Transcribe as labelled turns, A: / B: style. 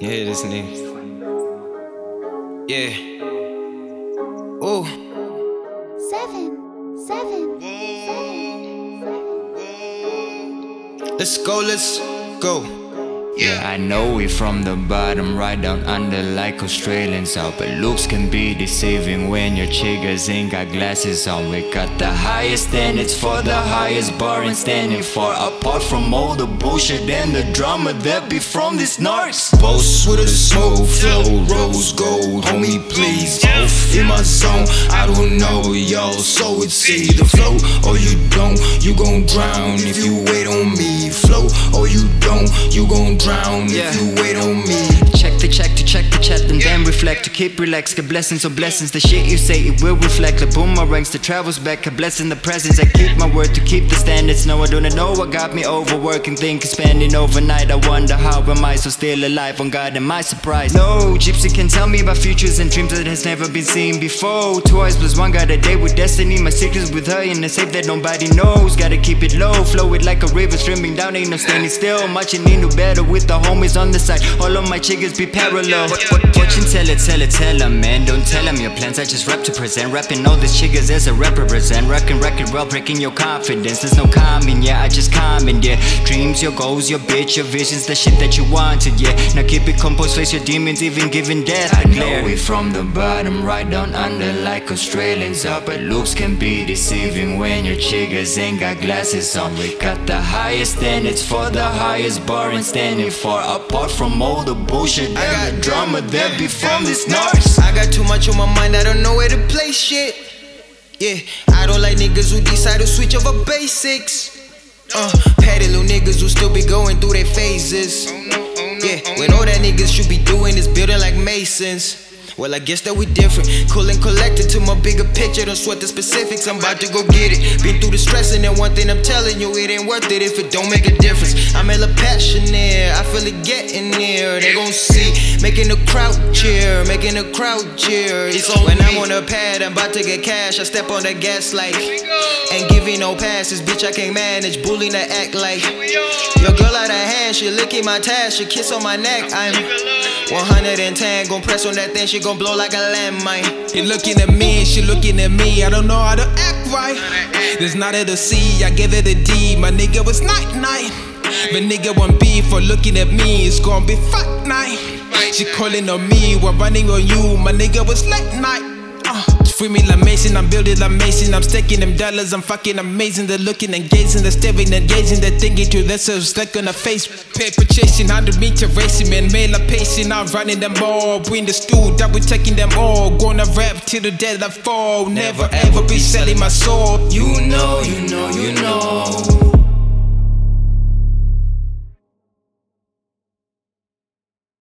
A: You hear this nigga? Yeah. Ooh.
B: Seven, seven, seven.
A: Let's go, let's go.
C: Yeah, I know we from the bottom, right down under like Australians out. But looks can be deceiving when your chiggers ain't got glasses on. We got the highest standards for the highest bar and standing for. Apart from all the bullshit and the drama that be from these narcs.
A: Boast with a smooth flow, rose gold, homie, please. Both in my zone, I don't know y'all, so it's either flow or you don't. You gon' drown if you wait on me. Or you don't, you gon' drown drown yeah. if you wait on me.
C: Check the check to check the chat and then reflect to keep relaxed. Get blessings on blessings. The shit you say it will reflect. The boomerangs that travels back. A blessing the presence. I keep my word to keep the standards. No, I don't know what got me overworking. Thinking, spending overnight. I wonder how am I so still alive on God? Am I surprised? No, Gypsy can tell me about futures and dreams that has never been seen before. Eyes plus one got a day with destiny. My secrets with her in a safe that nobody knows. Gotta keep it low, flow it like a river streaming down. Ain't no standing still. Marching into better with the homies on the side. All of my chiggers be parallel. Watching tell it, tell it, tell them, man. Don't tell them your plans. I just rap to present. Rapping all these chiggers as a represent. Rockin' record well, breaking your confidence. There's no calming, yeah. I just comment, yeah. Dreams, your goals, your bitch, your visions, the shit that you wanted, yeah. Now keep it composed, face your demons, even giving death. I know we from the bottom, right down under like Australians up. But looks can be deceiving when your chiggers ain't got glasses on. We got the highest standards for the highest bar and standing for apart from all the bullshit I got drama that be from this narcs.
A: I got too much on my mind, I don't know where to play shit. Yeah, I don't like niggas who decide to switch over basics. Uh, petty little niggas who still be going through their phases. Yeah, when all that niggas should be doing is building like masons. Well, I guess that we different. Cool and collected to my bigger picture. Don't sweat the specifics, I'm about to go get it. Been through the stress, and then one thing I'm telling you, it ain't worth it if it don't make a difference. I'm hella passionate, I feel it getting near. They gon' see, making the crowd cheer, making the crowd cheer. It's on when I'm on a pad, I'm about to get cash. I step on the gas like, ain't giving no passes, bitch. I can't manage, bullying to act like. Your girl out of hand, she licking my task, she kiss on my neck. I'm 110, gon' press on that thing, she gon' blow like a landmine.
D: He looking at me, she looking at me, I don't know how to act right. There's not a see, I give it a D, my nigga was night night. But nigga want B for looking at me, it's gonna be fuck night. She calling on me, we're running on you, my nigga was late night. Free me like Mason, I'm building like Mason. I'm stacking them dollars, I'm fucking amazing. They're looking and gazing, they're staring and gazing. They're thinking to themselves, like on a face. Paper chasing, 100 meter racing, man. Mail a pacing, I'm running them all. Bring the stool, double taking them all. Gonna rap till the dead I fall. Never ever be selling my soul.
A: You know, you know, you know.